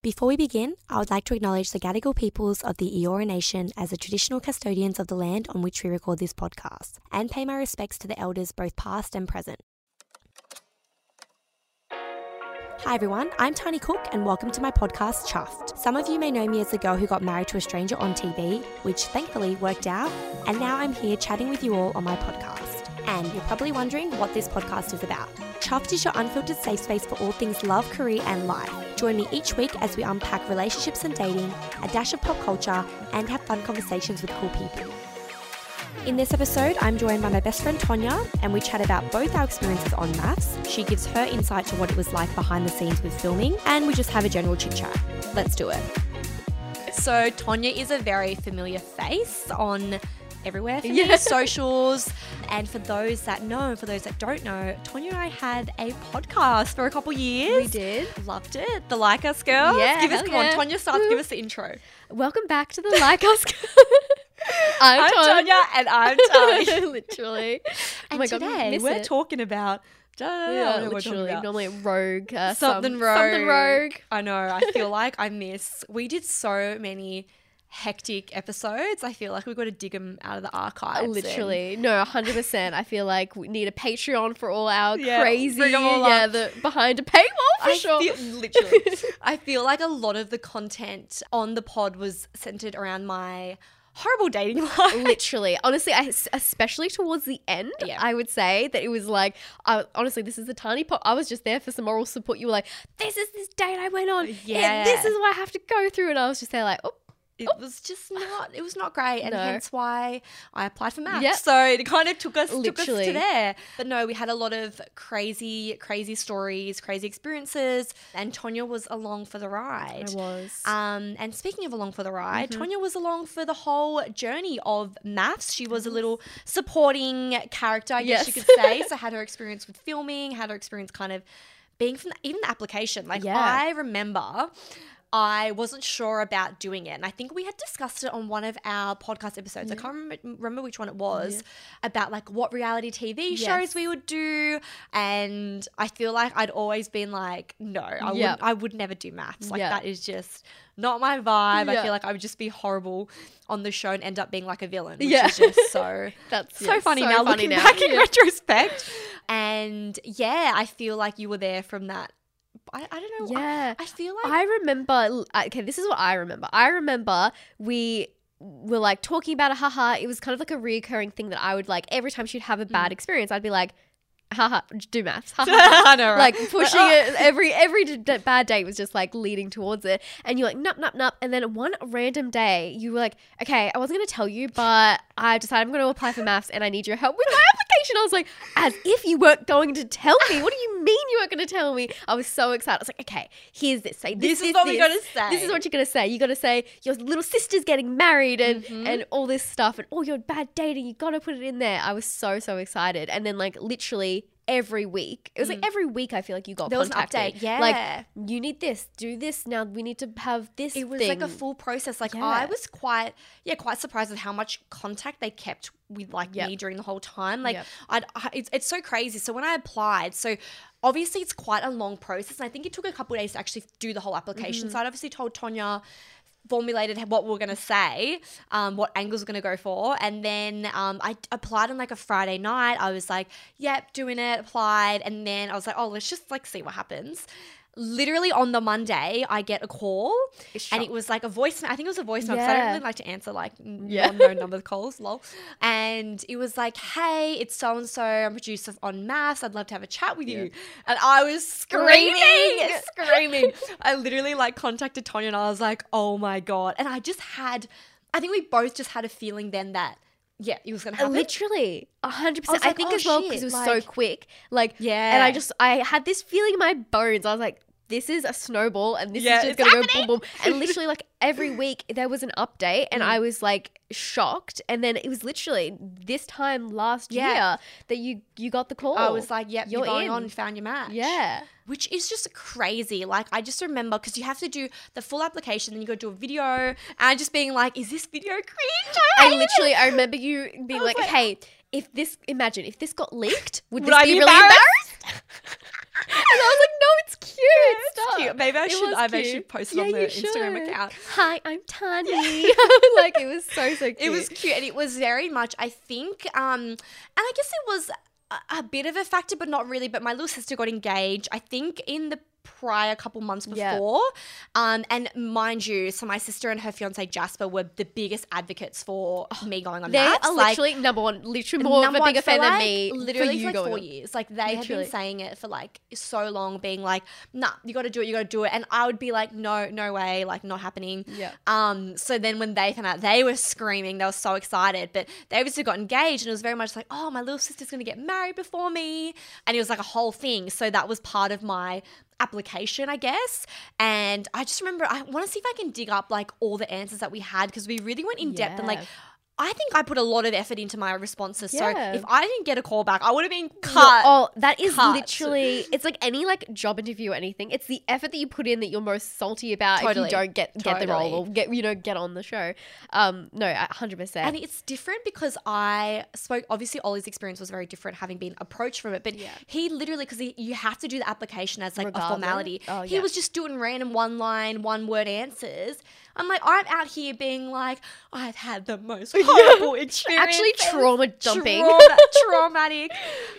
Before we begin, I would like to acknowledge the Gadigal peoples of the Eora Nation as the traditional custodians of the land on which we record this podcast, and pay my respects to the elders both past and present. Hi everyone, I'm Tahnee Cook and welcome to my podcast Chuffed. Some of you may know me as the girl who got married to a stranger on TV, which thankfully worked out, and now I'm here chatting with you all on my podcast. And you're probably wondering what this podcast is about. Chuffed is your unfiltered safe space for all things love, career, and life. Join me each week as we unpack relationships and dating, a dash of pop culture, and have fun conversations with cool people. In this episode, I'm joined by my best friend Tonia, and we chat about both our experiences on MAFS. She gives her insight to what it was like behind the scenes with filming, and we just have a general chit chat. Let's do it. So, Tonia is a very familiar face on everywhere for me, socials. And for those that know, for those that don't know, Tonia and I had a podcast for a couple years. We did. Loved it. The Like Us Girls. Yeah, Give us, come on, yeah. Tonia starts, Woo. give us the intro. Welcome back to the Like Us. I'm, I'm Ton- Tonia and I'm Tahnee. literally. oh And my god, today miss we're it. talking about Yeah, talking literally. Normally rogue. Uh, something some- rogue. Something rogue. I know. I feel like I miss. We did so many hectic episodes. I feel like we've got to dig them out of the archives. and- Literally, no, hundred percent. I feel like we need a Patreon for all our Yeah, crazy, bring 'em all yeah, the behind a paywall for I sure. feel, literally, I feel like a lot of the content on the pod was centered around my horrible dating life. Literally, honestly, I, especially towards the end, Yeah. I would say that it was like, I, honestly, this is the tiny pot. I was just there for some moral support. You were like, this is this date I went on. Yeah, this is what I have to go through, and I was just there like, oh, It was just not. It was not great, and No. hence why I applied for MAFS. Yep. So it kind of took us took us to there. But no, we had a lot of crazy, crazy stories, crazy experiences, and Tonia was along for the ride. I was. Um, and speaking of along for the ride, Mm-hmm. Tonia was along for the whole journey of MAFS. She was a little supporting character, I guess you could say. so had her experience with filming, had her experience kind of being from the, even the application. Like Yeah. I remember. I wasn't sure about doing it. And I think we had discussed it on one of our podcast episodes. I can't remember, remember which one it was about like what reality TV shows Yes. we would do. And I feel like I'd always been like, no, I, would, Yep. I would never do MAFS. Like that is just not my vibe. I feel like I would just be horrible on the show and end up being like a villain, which Yeah. is just so That's so yeah, funny so now funny looking now. back in retrospect. And yeah, I feel like you were there from that. I, I don't know. Yeah. I, feel like I remember. Okay, this is what I remember. I remember we were like talking about a haha. It was kind of like a reoccurring thing that I would like every time she'd have a Mm. bad experience. I'd be like, haha, do MAFS. haha." I know, right? like pushing oh. it every every d- d- bad date was just like leading towards it and you're like nup nup nup and then one random day you were like okay i wasn't going to tell you but i decided i'm going to apply for MAFS and i need your help with my application i was like as if you weren't going to tell me what do you mean you weren't going to tell me i was so excited i was like okay here's this say this, This is what we gotta say. this is what you're going to say you got to say your little sister's getting married and Mm-hmm. and all this stuff and all your bad dating you got to put it in there i was so so excited and then like literally every week it was like every week i feel like you got Mm. There was an contacted. update, yeah. like you need this do this now we need to have this it was thing. like a full process. Like Yeah. I was quite, yeah, quite surprised at how much contact they kept with like Yep. me during the whole time. Like Yep. I'd, I, it's it's so crazy. So when I applied, so obviously it's quite a long process, and I think it took a couple of days to actually do the whole application. Mm-hmm. So I'd obviously told Tonia. Formulated what we were going to say, um, what angles we're going to go for. And then um, I applied on like a Friday night. I was like, yep, doing it, applied. And then I was like, oh, let's just like see what happens. Literally on the Monday, I get a call and it was like a voice. I think it was a voice note 'cause I don't really like to answer like Yeah. non-known number calls, lol. And it was like, "Hey, it's so and so. I'm producer on MAFS. I'd love to have a chat with you." And I was screaming, Screaming. I literally like contacted Tonia and I was like, "Oh my god!" And I just had, I think we both just had a feeling then that yeah, it was gonna happen. literally a hundred percent. i like, think "Oh, as well because it was so quick like Yeah. and i just i had this feeling in my bones i was like this is a snowball and this Yeah, is just gonna go boom boom and literally like every week there was an update Mm. and i was like shocked and then it was literally this time last Yeah. year that you you got the call I was like, "Yep, you're, You're going in. on found your match." yeah which is just crazy. Like I just remember because you have to do the full application, then you go do a video, and just being like, "Is this video cringe?" It." literally, I remember you being like, like- "Hey, if this, imagine if this got leaked, would, Would this I be, be really embarrassed?" embarrassed?" And I was like, no, it's cute. It's Stop. cute. Maybe I It should. I should post it Yeah, on the Instagram should. account. Hi, I'm Tahnee. like it was so so cute. It was cute, and it was very much. I think, um, and I guess it was a, a bit of a factor, but not really. But my little sister got engaged. I think in the prior a couple months before, um, and mind you, so my sister and her fiance Jasper were the biggest advocates for me going on They MAFS. are like, literally number one, literally more of a bigger fan than me. Literally for you for like four on. years. Like they have been saying it for like so long, being like, "Nah, you got to do it. You got to do it." And I would be like, "No, no way, like not happening." Yeah. Um. So then when they found out, they were screaming. They were so excited. But they obviously got engaged, and it was very much like, "Oh, my little sister's gonna get married before me," and it was like a whole thing. So that was part of my application, I guess. And I just remember I want to see if I can dig up like all the answers that we had because we really went in depth and like. I think I put a lot of effort into my responses. Yeah. So if I didn't get a call back, I would have been cut. oh, that is cut. literally. It's like any like job interview or anything. It's the effort that you put in that you're most salty about Totally. if you don't get get the role or get you know get on the show. Um, no, hundred percent. And it's different because I spoke. Obviously, Ollie's experience was very different, having been approached from it. But Yeah. he literally, because you have to do the application as like Regardless. a formality. Oh, He was just doing random one line, one word answers. I'm like, I'm out here being like, I've had the most horrible experience. Actually, trauma dumping. trauma- traumatic.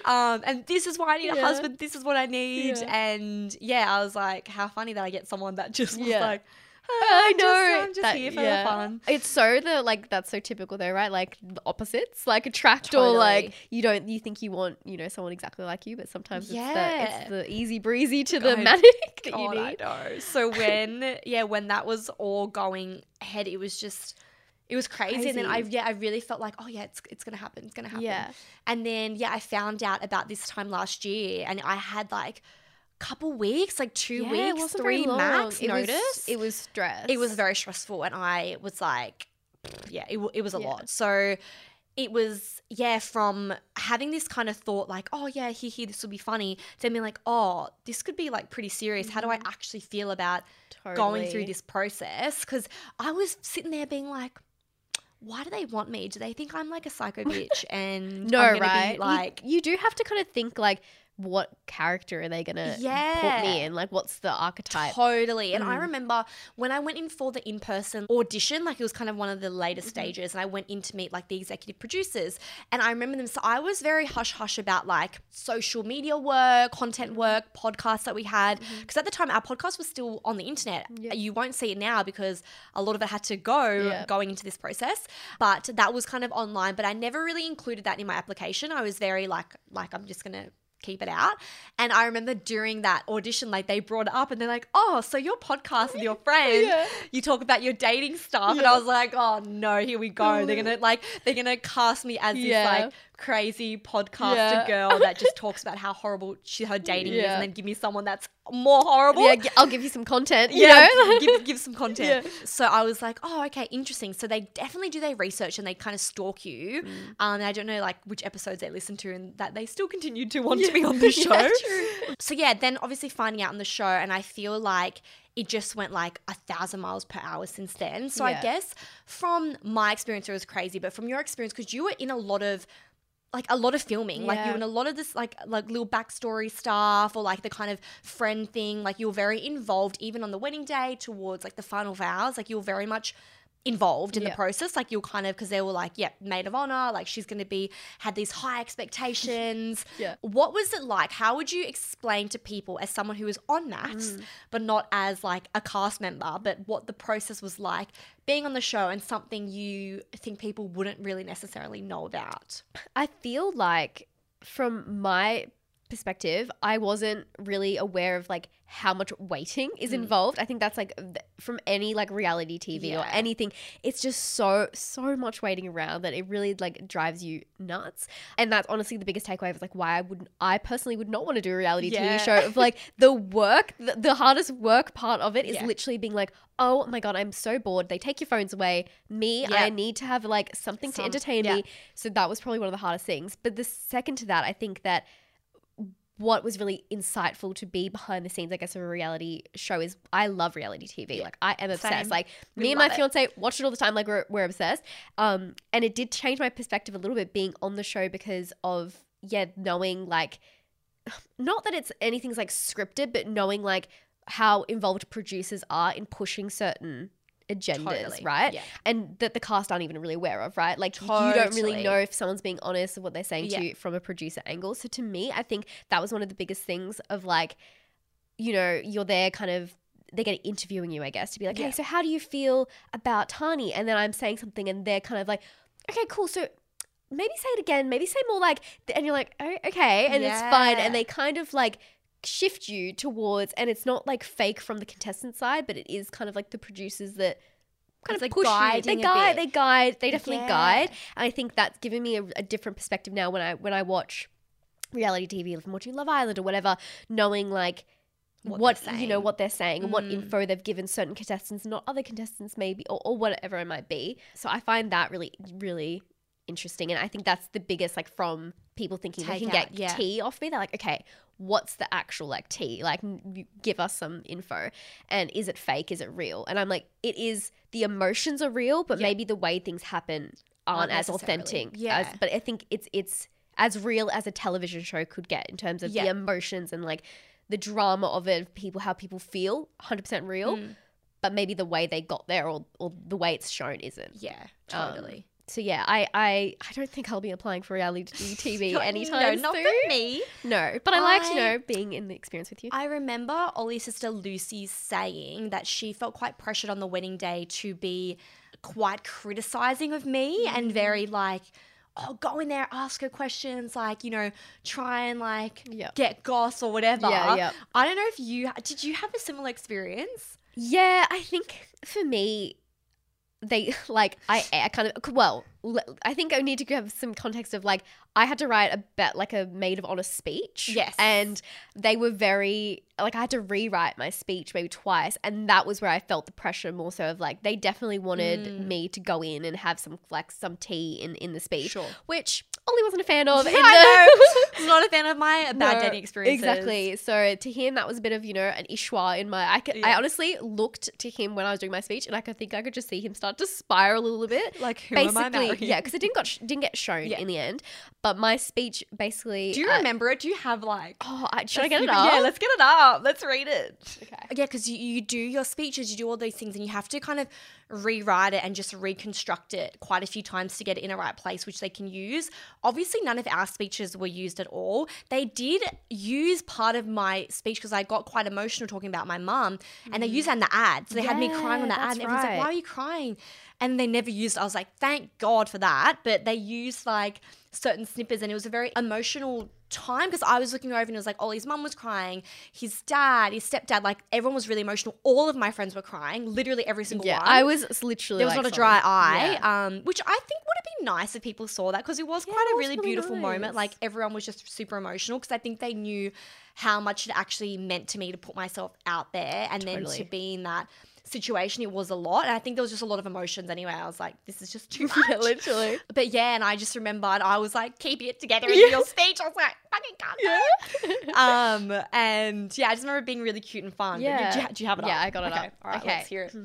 Um, and this is why I need a husband. This is what I need. Yeah. And yeah, I was like, how funny that I get someone that just was Yeah. like, I know. Just, I'm just that- here for yeah. the fun. It's so the like that's so typical though, right? Like the opposites, like attract or like you don't you think you want you know someone exactly like you, but sometimes Yeah. it's the it's the easy breezy to the God, manic that God, you I need. know. So when yeah, when that was all going ahead, it was just it was crazy. And then I yeah, I really felt like, oh yeah, it's it's gonna happen. It's gonna happen. Yeah. And then yeah, I found out about this time last year and I had like couple weeks, like two Yeah, weeks, three max it notice. Was, it was stress. it was very stressful and I was like yeah, it, it was a Yeah. lot. So it was yeah from having this kind of thought like oh yeah here here this will be funny to being like oh this could be like pretty serious how do i mm-hmm. actually feel about going through this process because I was sitting there being like, why do they want me? Do they think I'm like a psycho bitch and No, right? Be You- like, you, do have to kind of think like, what character are they gonna yeah. put me in? Like, what's the archetype? Totally. And I Mm. remember when I went in for the in person audition, like it was kind of one of the later Mm-hmm. stages, and I went in to meet like the executive producers. And I remember them. So I was very hush hush about like social media work, content Mm-hmm. work, podcasts that we had. Because at the time, our podcast was still on the internet. Yeah. You won't see it now because a lot of it had to go Yeah. going into this process. But that was kind of online. But I never really included that in my application. I was very like, like I'm just gonna keep it out. And I remember during that audition, like they brought it up and they're like, oh, so your podcast with your oh, friend, Yeah. you talk about your dating stuff. And I was like, oh no, here we go. They're oh, gonna like they're gonna cast me as Yeah. this like crazy podcaster Yeah. girl that just talks about how horrible she her dating is and then give me someone that's more horrible. Yeah, I'll give you some content. You Yeah, know? give, give some content. Yeah. So I was like, oh, okay, interesting. So they definitely do their research and they kind of stalk you. Mm. Um, and I don't know like which episodes they listen to and that they still continued to want to be on the show. Yeah. So yeah, then obviously finding out on the show, and I feel like it just went like a thousand miles per hour since then. So I guess from my experience, it was crazy, but from your experience, because you were in a lot of like a lot of filming. Like you and a lot of this like like little backstory stuff or like the kind of friend thing. Like you were very involved even on the wedding day towards like the final vows. Like you were very much involved in the process like you're kind of because they were like yeah maid of honor like she's going to be had these high expectations Yeah. what was it like how would you explain to people as someone who was on that Mm. but not as like a cast member but what the process was like being on the show and something you think people wouldn't really necessarily know about I feel like from my perspective, I wasn't really aware of like how much waiting is mm. involved. I think that's like th- from any like reality TV or anything, it's just so so much waiting around that it really like drives you nuts. And that's honestly the biggest takeaway of like why I wouldn't I personally would not want to do a reality Yeah. TV show of like the work the, the hardest work part of it is Yeah. literally being like, "Oh my god, I'm so bored. They take your phones away. Me, Yeah. I need to have like something Some- to entertain yeah. me." So that was probably one of the hardest things. But the second to that, I think that what was really insightful to be behind the scenes, I guess, of a reality show is I love reality TV. Like I am obsessed. Same. Like We me and my it. fiance watch it all the time. Like we're, we're obsessed. Um, and it did change my perspective a little bit being on the show because of yeah, knowing like not that it's anything's like scripted, but knowing like how involved producers are in pushing certain agendas, Totally, right? yeah. And that the cast aren't even really aware of, right? Like you don't really know if someone's being honest of what they're saying Yeah. to you from a producer angle. So to me, I think that was one of the biggest things of like, you know, you're there kind of they get interviewing you, I guess, to be like, Yeah. hey, so how do you feel about Tahnee? And then I'm saying something and they're kind of like, okay, cool. So maybe say it again, maybe say more like, and you're like, oh, okay. And it's fine. And they kind of like shift you towards, and it's not like fake from the contestant side, but it is kind of like the producers that kind It's of like push you. They guide, they guide, they definitely Yeah. guide. And I think that's given me a, a different perspective now when I when I watch reality TV, if I'm watching Love Island or whatever, knowing like What what, you know what they're saying and what Mm. info they've given certain contestants, not other contestants maybe, or, or whatever it might be. So I find that really really interesting, and I think that's the biggest like from people thinking they can out, get yeah. tea off me. They're like, okay, what's the actual like tea? Like, give us some info, and is it fake? Is it real? And I'm like, it is. The emotions are real, but Yeah. maybe the way things happen aren't, as authentic. Yeah. as, but I think it's it's as real as a television show could get in terms of the emotions and like the drama of it, people how people feel, hundred percent real. Mm. But maybe the way they got there or, or the way it's shown isn't. Yeah, Um, totally. So yeah, I, I I don't think I'll be applying for reality TV anytime no, not soon. for me. No, but I liked you know being in the experience with you. I remember Ollie's sister Lucy saying that she felt quite pressured on the wedding day to be quite criticizing of me Mm. and very like, oh, go in there, ask her questions, like, you know, try and like Yeah. get goss or whatever. Yeah, yeah. I don't know if you did you have a similar experience? Yeah, I think for me, they like I, I kind of well, I think I need to give some context of like I had to write a bet like a maid of honor speech. Yes. and they were very like I had to rewrite my speech maybe twice, and that was where I felt the pressure more so of like they definitely wanted Mm. me to go in and have some like some tea in in the speech, Sure. which Ollie wasn't a fan of. in the- I know. I'm not a fan of my bad No, dating experiences. Exactly. So to him, that was a bit of you know an ishwa in my. I, could, I honestly looked to him when I was doing my speech, and I could think I could just see him start to spiral a little bit. Like, who am I basically, marrying? yeah, because it didn't got sh- didn't get shown Yeah. in the end. But my speech basically. Do you uh, remember it? Do you have like Oh, I, should I get it you- up? Yeah, let's get it up. Let's read it. Okay. Yeah, because you, you do your speeches, you do all those things, and you have to kind of rewrite it and just reconstruct it quite a few times to get it in a right place, which they can use. Obviously, none of our speeches were used at all. They did use part of my speech because I got quite emotional talking about my mum, and they mm. used that in the ad. So they had me crying on the ad, and everyone's like, "Why are you crying?" And they never used. I was like, "Thank God for that." But they used like certain snippets, and it was a very emotional time because I was looking over and it was like Ollie's mum was crying, his dad, his stepdad, like everyone was really emotional. All of my friends were crying, literally every single Yeah, one. I was literally. there was like not a dry eye, Yeah. um, which I think would have been nice if people saw that because it was Yeah, quite it a was really, really beautiful moment. Like everyone was just super emotional because I think they knew how much it actually meant to me to put myself out there and then to be in that situation. It was a lot, and I think there was just a lot of emotions. Anyway, I was like, this is just too much. Yeah, literally. But yeah, and I just remembered I was like keeping it together in your speech. I was like, fucking calm down. um, and yeah, I just remember it being really cute and fun. Yeah. do, you, do you have it Yeah, up? I got it okay. up. All right, Okay. let's hear it.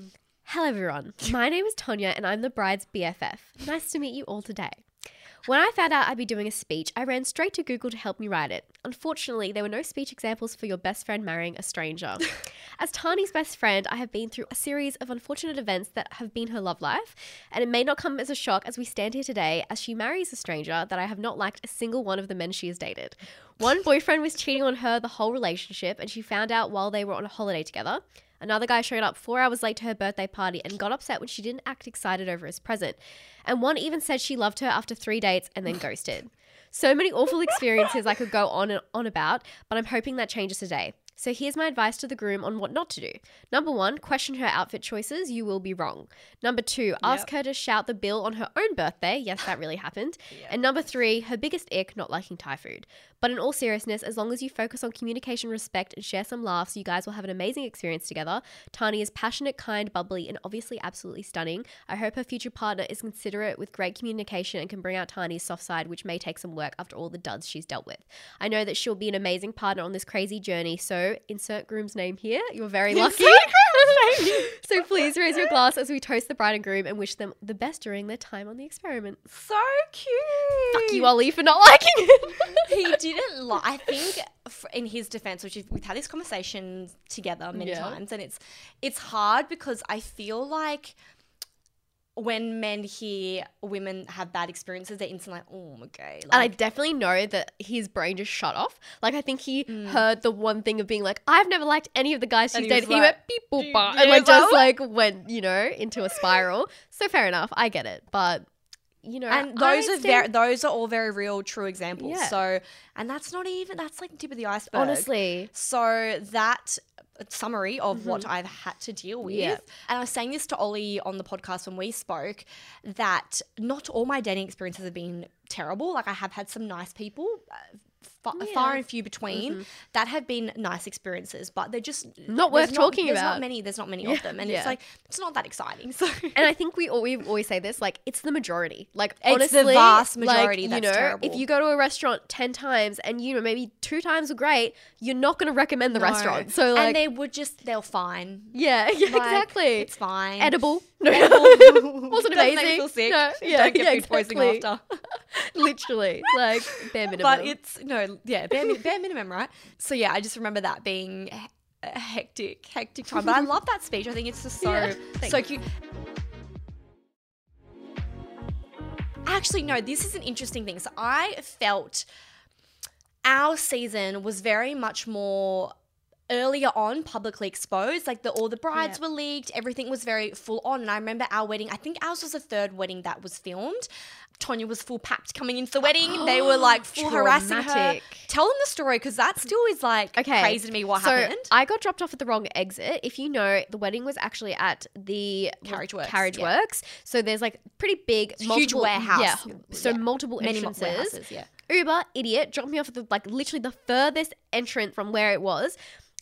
Hello, everyone. My name is Tonia, and I'm the bride's BFF. Nice to meet you all today. When I found out I'd be doing a speech, I ran straight to Google to help me write it. Unfortunately, there were no speech examples for your best friend marrying a stranger. As Tahnee's best friend, I have been through a series of unfortunate events that have been her love life, and it may not come as a shock as we stand here today as she marries a stranger that I have not liked a single one of the men she has dated. One boyfriend was cheating on her the whole relationship, and she found out while they were on a holiday together. Another guy showed up four hours late to her birthday party and got upset when she didn't act excited over his present. And one even said she loved her after three dates and then ghosted. So many awful experiences I could go on and on about, but I'm hoping that changes today. So here's my advice to the groom on what not to do. Number one, question her outfit choices. You will be wrong. Number two, ask her to shout the bill on her own birthday. Yes, that really happened. And number three, her biggest ick, not liking Thai food. But in all seriousness, as long as you focus on communication, respect, and share some laughs, you guys will have an amazing experience together. Tahnee is passionate, kind, bubbly, and obviously absolutely stunning. I hope her future partner is considerate with great communication and can bring out Tahnee's soft side, which may take some work after all the duds she's dealt with. I know that she'll be an amazing partner on this crazy journey, so insert groom's name here. You're very lucky. So please raise your glass as we toast the bride and groom and wish them the best during their time on the experiment. So cute. Fuck you, Ollie, for not liking it. he didn't like. I think, in his defense, which is, we've had this conversation together many Yeah. times, and it's it's hard because I feel like when men hear women have bad experiences, they're instantly like, "Oh, I'm gay." And I definitely know that his brain just shut off. Like I think he Mm. heard the one thing of being like, I've never liked any of the guys she's And he was dated. He like, went beep boop "Do- ba," yeah, and like just like went, you know, into a spiral. so fair enough. I get it. But you know, and those are very, those are all very real, true examples. Yeah. So, and that's not even that's like the tip of the iceberg. honestly. So that summary of what I've had to deal with, Mm-hmm. Yeah. and I was saying this to Ollie on the podcast when we spoke, that not all my dating experiences have been terrible. Like I have had some nice people. Fa- Far Yeah. Mm-hmm. and few between that have been nice experiences, but they're just Not there's worth talking there's about. Not many. There's not many Yeah, of them, and yeah. it's like it's not that exciting. So And I think we al- we always say this, like it's the majority. Like It's the honestly, vast like, majority you know, terrible. if you go to a restaurant ten times and you know maybe two times were great, you're not going to recommend the No. restaurant. So like, and they would just they're fine. yeah, yeah, Like, exactly. It's fine. Edible. No, Edible. wasn't Doesn't make amazing. feel sick. No, yeah, Don't get yeah, food poisoning exactly. after. Literally, like bare minimum. but it's no, yeah, bare, bare minimum, right? So yeah, I just remember that being a hectic, hectic time. But I love that speech. I think it's just so Yeah, so cute. Actually, no, this is an interesting thing. So I felt our season was very much more earlier on publicly exposed like the all the brides were leaked everything was very full on and i remember our wedding i think ours was the third wedding that was filmed tonia was full papped coming into the wedding they were like full harassing her tell them the story because that still is like Okay. crazy to me what so happened I got dropped off at the wrong exit. If you know, the wedding was actually at the Carriage Works, Carriage yeah. Works. So there's like pretty big, a huge warehouse. Yeah. So Yeah. multiple many entrances. yeah Uber, idiot, dropped me off at the like literally the furthest entrance from where it was.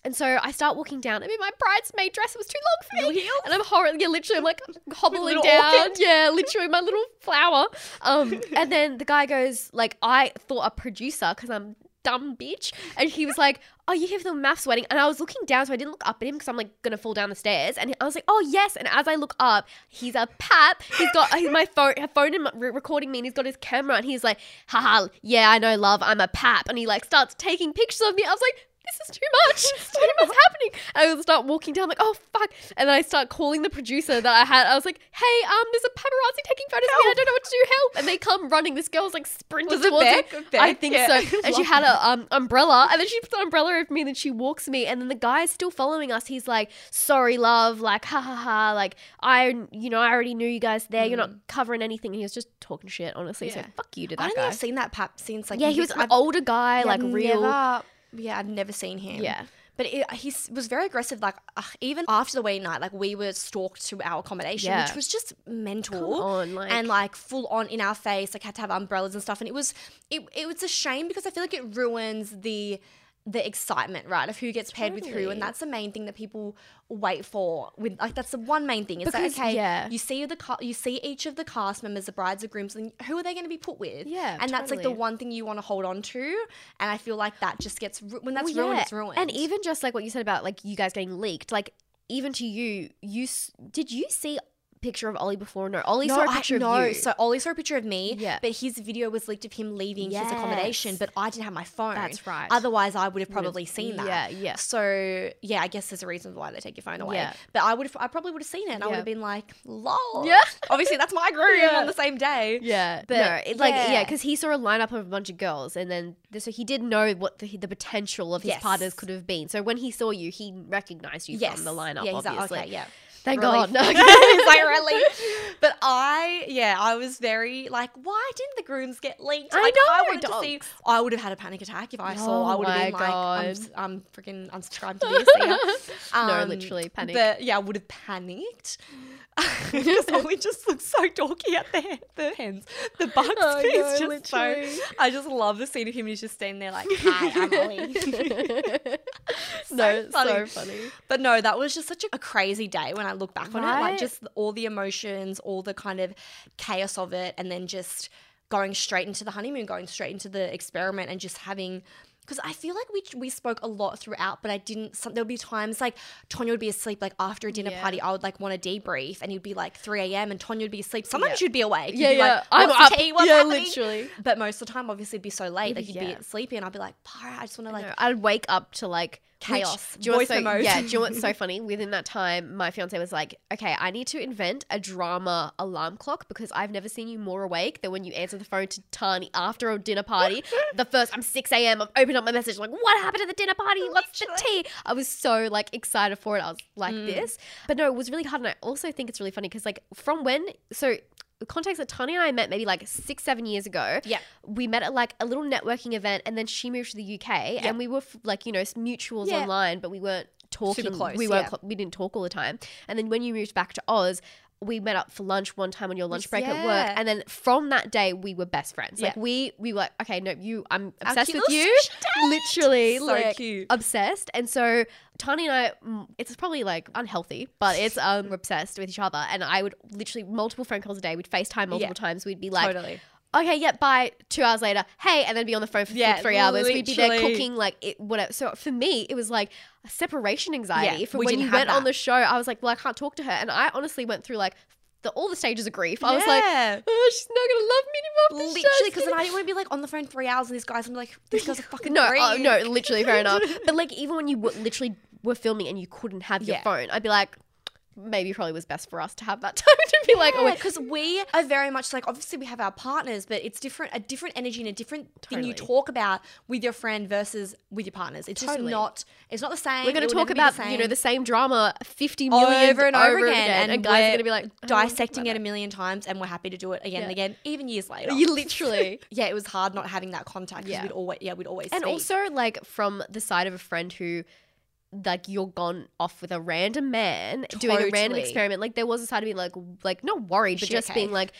And so I start walking down. I mean, my bridesmaid dress was too long for me. And I'm horrible. Yeah, literally, I'm like hobbling down. orchid? Yeah, literally, my little flower. Um, and then the guy goes, like, I thought a producer because I'm dumb bitch. And he was like, Oh, you here for the MAFS wedding? And I was looking down, so I didn't look up at him because I'm like gonna fall down the stairs. And I was like, Oh yes. And as I look up, he's a pap. He's got he's my phone, her phone re- recording me, and he's got his camera, and he's like, Haha, yeah, I know, love, I'm a pap. And he like starts taking pictures of me. I was like. This is too much. Too much happening. And I start walking down, like, oh fuck. And then I start calling the producer that I had. I was like, hey, um, there's a paparazzi taking photos of me. I don't know what to do. Help! And they come running. This girl's like sprinting towards Beck? me. Beck, I think yeah. so. And she had an um umbrella, and then she puts the umbrella over me, and then she walks me, and then the guy's still following us. He's like, "Sorry, love," like, "Ha ha ha," like, "I, you know, I already knew you guys there. You're not covering anything." And he was just talking shit, honestly. So Mm. Fuck you to i that don't think guy. i've seen that pap since like yeah, he was an I've- older guy, yeah, like real. never- yeah i've never seen him Yeah. But it, he was very aggressive. Like uh, even after the wedding night, like we were stalked to our accommodation, Yeah. which was just mental. On, like- and like full on in our face. Like had to have umbrellas and stuff. And it was it it was a shame because I feel like it ruins the the excitement, right, of who gets paired with who, and that's the main thing that people wait for. With like that's the one main thing. It's Because, like okay, yeah. you see the ca- you see each of the cast members, the brides, the grooms, and who are they going to be put with? Yeah, and that's like the one thing you want to hold on to. And I feel like that just gets ru- when that's Well, ruined, yeah. it's ruined. And even just like what you said about like you guys getting leaked, like even to you, you s- did you see picture of Ollie before? No, Ollie saw a picture no. of you. So Ollie saw a picture of me, Yeah. but his video was leaked of him leaving his accommodation, but I didn't have my phone. That's right. Otherwise, I would have probably seen that. yeah, yeah. So yeah, I guess there's a reason why they take your phone away. Yeah. But I would have, I probably would have seen it, and I would have been like, "Lol." Yeah. Obviously, that's my groom Yeah. on the same day. Yeah, But, no, it, like yeah, yeah. because he saw a lineup of a bunch of girls, and then so he did know what the, the potential of his Yes. partners could have been. So when he saw you, he recognized you Yes. from the lineup. Yeah, exactly. obviously. Okay, yeah. Thank. God. No. it's like relief. But I, yeah, I was very like, why didn't the grooms get leaked? I Like, know, I to see. I would have had a panic attack if I saw. I Oh would have been like, I'm, God. I'm freaking unsubscribed to this. Ya. No, Um, literally, panic. But yeah, I would have panicked. Because Ollie just looks so dorky at the the hens, the bucks. Oh, no, just literally. so. I just love the scene of him. He's just standing there like, "Hi, I'm Ollie." no, funny. so funny. But no, that was just such a, a crazy day when I look back on it. Like just all the emotions, all the kind of chaos of it, and then just going straight into the honeymoon, going straight into the experiment, and just having because I feel like we we spoke a lot throughout, but I didn't. Some, there'll be times like Tonia would be asleep, like after a dinner Yeah. party, I would like want to debrief, and it'd be like three a.m. and Tonia would be asleep. Sometimes Yeah. you'd be awake. You'd Yeah, be yeah. Like, I'm up. tea? What's Yeah, happening?" literally. But most of the time, obviously, it'd be so late. Like you'd Yeah. be sleepy, and I'd be like, "Para, I just want to like." No, I'd wake up to like which- Chaos. do you Voice so, yeah, do you know what's so funny? Within that time, my fiance was like, "Okay, I need to invent a drama alarm clock because I've never seen you more awake than when you answer the phone to Tahnee after a dinner party. the first, I'm 6 a.m. I've opened up my message like, what happened at the dinner party? What's the tea? I was so like excited for it. I was like Mm. this, but no, it was really hard. And I also think it's really funny because like from when so. The context that Tahnee and I met maybe like six, seven years ago. Yeah. We met at like a little networking event and then she moved to the UK and we were f- like, you know, mutuals Yeah. online, but we weren't talking. close, we weren't, yeah. cl- we didn't talk all the time. And then when you moved back to Oz, we met up for lunch one time on your lunch break at work. And then from that day, we were best friends. Like we, we were like, okay, no, you, I'm obsessed with you. Literally. So like, cute. Obsessed. And so Tahnee and I, mm, it's probably like unhealthy, but it's um we're obsessed with each other. And I would literally multiple phone calls a day. We'd FaceTime multiple Yeah. times. We'd be like, totally. Okay, yeah, bye. Two hours later, hey, and then be on the phone for Yeah, three hours. We'd be there cooking, like it, whatever. So for me, it was like a separation anxiety. Yeah, from we when you went on the show, I was like, well, I can't talk to her, and I honestly went through like the, all the stages of grief. I was like, oh, she's not gonna love me anymore. Literally, because then I didn't want to be like on the phone three hours and these guys. I'm like, this guys a fucking no, oh, no, literally, fair enough. But like, even when you w- literally were filming and you couldn't have your Yeah. phone, I'd be like, maybe probably was best for us to have that time to be like, oh, because we are very much like obviously we have our partners, but it's different, a different energy and a different thing you talk about with your friend versus with your partners. It's Totally. just not. It's not the same. we're going to talk about you know the same drama 50 over and over, again, and, and, guys are going to be like I don't wanna talk dissecting it a million times, and we're happy to do it again and again, even years later. you literally yeah, it was hard not having that contact because Yeah. we'd always yeah we'd always and speak. also like from the side of a friend who like you're gone off with a random man doing a random experiment. Like there was a side of me like like not worried but Shit, just okay. being like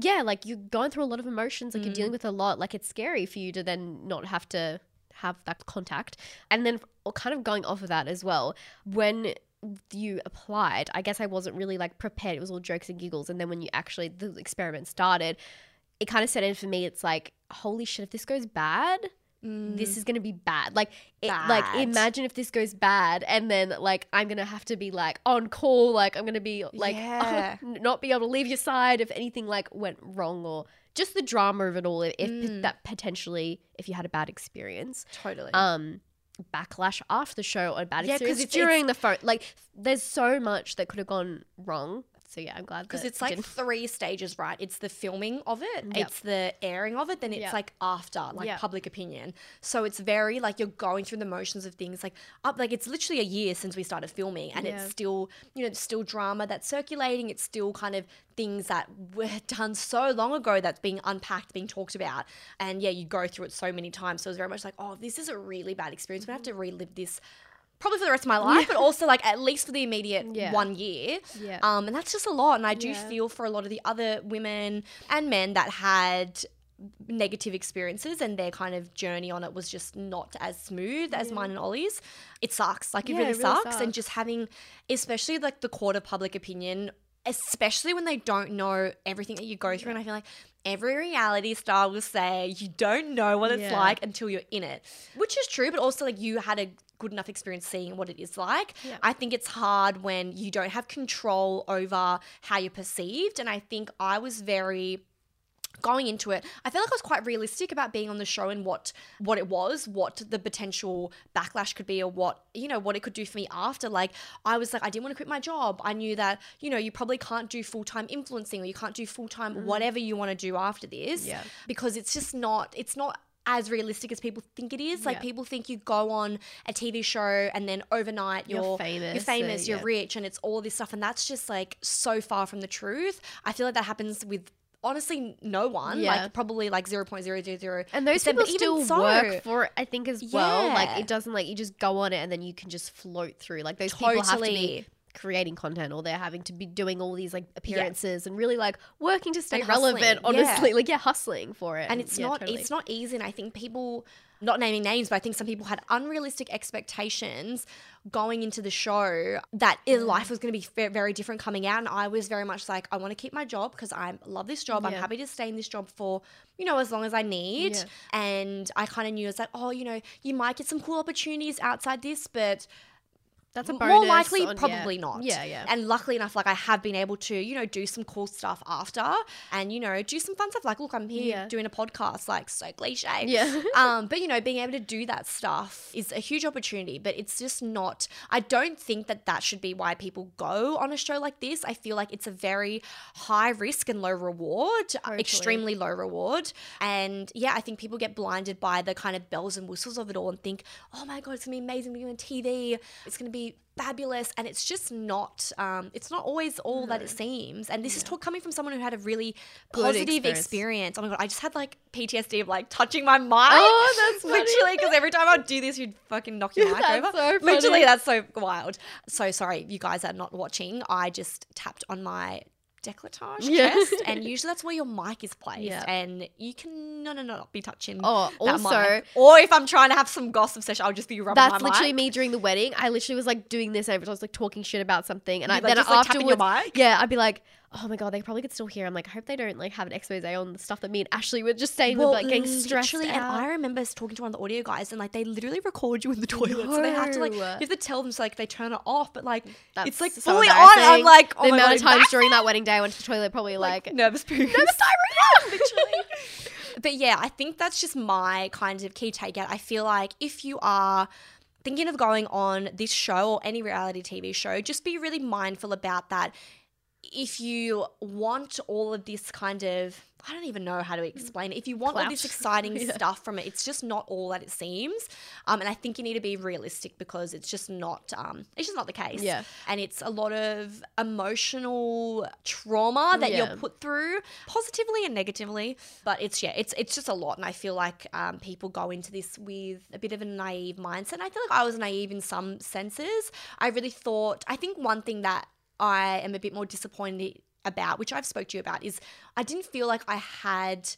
yeah like you're going through a lot of emotions like Mm. you're dealing with a lot. Like it's scary for you to then not have to have that contact. And then kind of going off of that as well when you applied i guess i wasn't really like prepared. It was all jokes and giggles. And then when you actually the experiment started it kind of set in for me. It's like holy shit if this goes bad this is going to be bad. Like, it, like imagine if this goes bad, and then like I'm going to have to be like on call. Like I'm going to be like Yeah. not be able to leave your side if anything like went wrong or just the drama of it all. If if that potentially if you had a bad experience, totally. um, backlash after the show or bad Yeah, it's- during the phone. Like there's so much that could have gone wrong. So yeah, I'm glad because it's like didn't. three stages, right? It's the filming of it, Yep. it's the airing of it, then it's Yep. like after, like Yep. public opinion. So it's very like you're going through the motions of things, like up, like it's literally a year since we started filming, and Yeah. it's still, you know, it's still drama that's circulating. It's still kind of things that were done so long ago that's being unpacked, being talked about, and yeah, you go through it so many times. So it's very much like, oh, this is a really bad experience. We have to relive this. Probably for the rest of my life, but also like at least for the immediate Yeah. one year. Yeah. Um, and that's just a lot. And I do Yeah. feel for a lot of the other women and men that had negative experiences and their kind of journey on it was just not as smooth as mine and Ollie's. It sucks. Like it Yeah, really, it really sucks. And just having, especially like the court of public opinion, especially when they don't know everything that you go through. And I feel like every reality star will say you don't know what it's Yeah. like until you're in it, which is true. But also like you had a good enough experience seeing what it is like. Yeah. I think it's hard when you don't have control over how you're perceived. And I think I was very going into it, I felt like I was quite realistic about being on the show and what what it was, what the potential backlash could be, or what you know what it could do for me after. Like I was like, I didn't want to quit my job. I knew that you know you probably can't do full time influencing or you can't do full time whatever you want to do after this, Mm. Yeah. because it's just not. It's not as realistic as people think it is. Like Yeah. people think you go on a TV show and then overnight You're you're, famous, you're famous, you're rich, and it's all this stuff, and that's just like so far from the truth. I feel like that happens with honestly no one. Yeah. Like probably like zero point zero zero zero. And those people still work for it, I think, as well. Like it doesn't like you just go on it and then you can just float through. Like those people have to be creating content or they're having to be doing all these like appearances and really like working to stay And relevant, hustling, yeah. honestly. Like yeah, hustling for it. and it's yeah, not totally. it's not easy and i think people not naming names, but I think some people had unrealistic expectations going into the show that life was going to be very different coming out. And I was very much like, I want to keep my job because I love this job. I'm happy to stay in this job for, you know, as long as I need. Yeah. And I kind of knew it's like, oh, you know, you might get some cool opportunities outside this, but That's a bonus. More likely, on- yeah. probably not. Yeah, yeah. And luckily enough, like I have been able to, you know, do some cool stuff after, and you know, do some fun stuff. Like, look, I'm here Yeah. doing a podcast. Like, so cliche. Yeah. um, but you know, being able to do that stuff is a huge opportunity. But it's just not. I don't think that that should be why people go on a show like this. I feel like it's a very high risk and low reward, Totally. extremely low reward. And yeah, I think people get blinded by the kind of bells and whistles of it all and think, oh my god, it's gonna be amazing being on TV. It's gonna be fabulous and it's just not um, it's not always all that it seems. And this is talk coming from someone who had a really positive experience. experience. oh my god i just had like ptsd of like touching my mic. Oh, that's funny. literally because every time i'd do this you'd fucking knock your mic That's over. so literally that's so wild. So sorry you guys are not watching i just tapped on my decolletage Yeah. chest and usually that's where your mic is placed Yeah. and you can no no no not be touching Oh, that also- mic. or if i'm trying to have some gossip session i'll just be rubbing That's literally mic. me during the wedding. I literally was like doing this and I was like talking shit about something, and I You'd, like, then just, like, your afterwards, mic? yeah, I'd be like, oh my god, they probably could still hear. I'm like, I hope they don't like have an expose on the stuff that me and Ashley were just saying. Well, like getting stressed out. And I remember talking to one of the audio guys, and like they literally record you in the toilet, so they have to like you have to tell them so like they turn it off, but like That's it's like so fully on. I'm like, oh the amount God, of times during that wedding day I went to the toilet, probably like, nervous poo, nervous diarrhea. literally. But yeah, I think that's just my kind of key takeout. I feel like if you are thinking of going on this show or any reality TV show, just be really mindful about that. If you want all of this kind of, I don't even know how to explain it. If you want all this exciting Yeah. stuff from it, it's just not all that it seems. Um, and I think you need to be realistic because it's just not, um, it's just not the case. Yeah. And it's a lot of emotional trauma that Yeah. you're put through positively and negatively but it's yeah it's it's just a lot and i feel like um, people go into this with a bit of a naive mindset and i feel like i was naive in some senses i really thought i think one thing that i am a bit more disappointed about which i've spoke to you about is i didn't feel like i had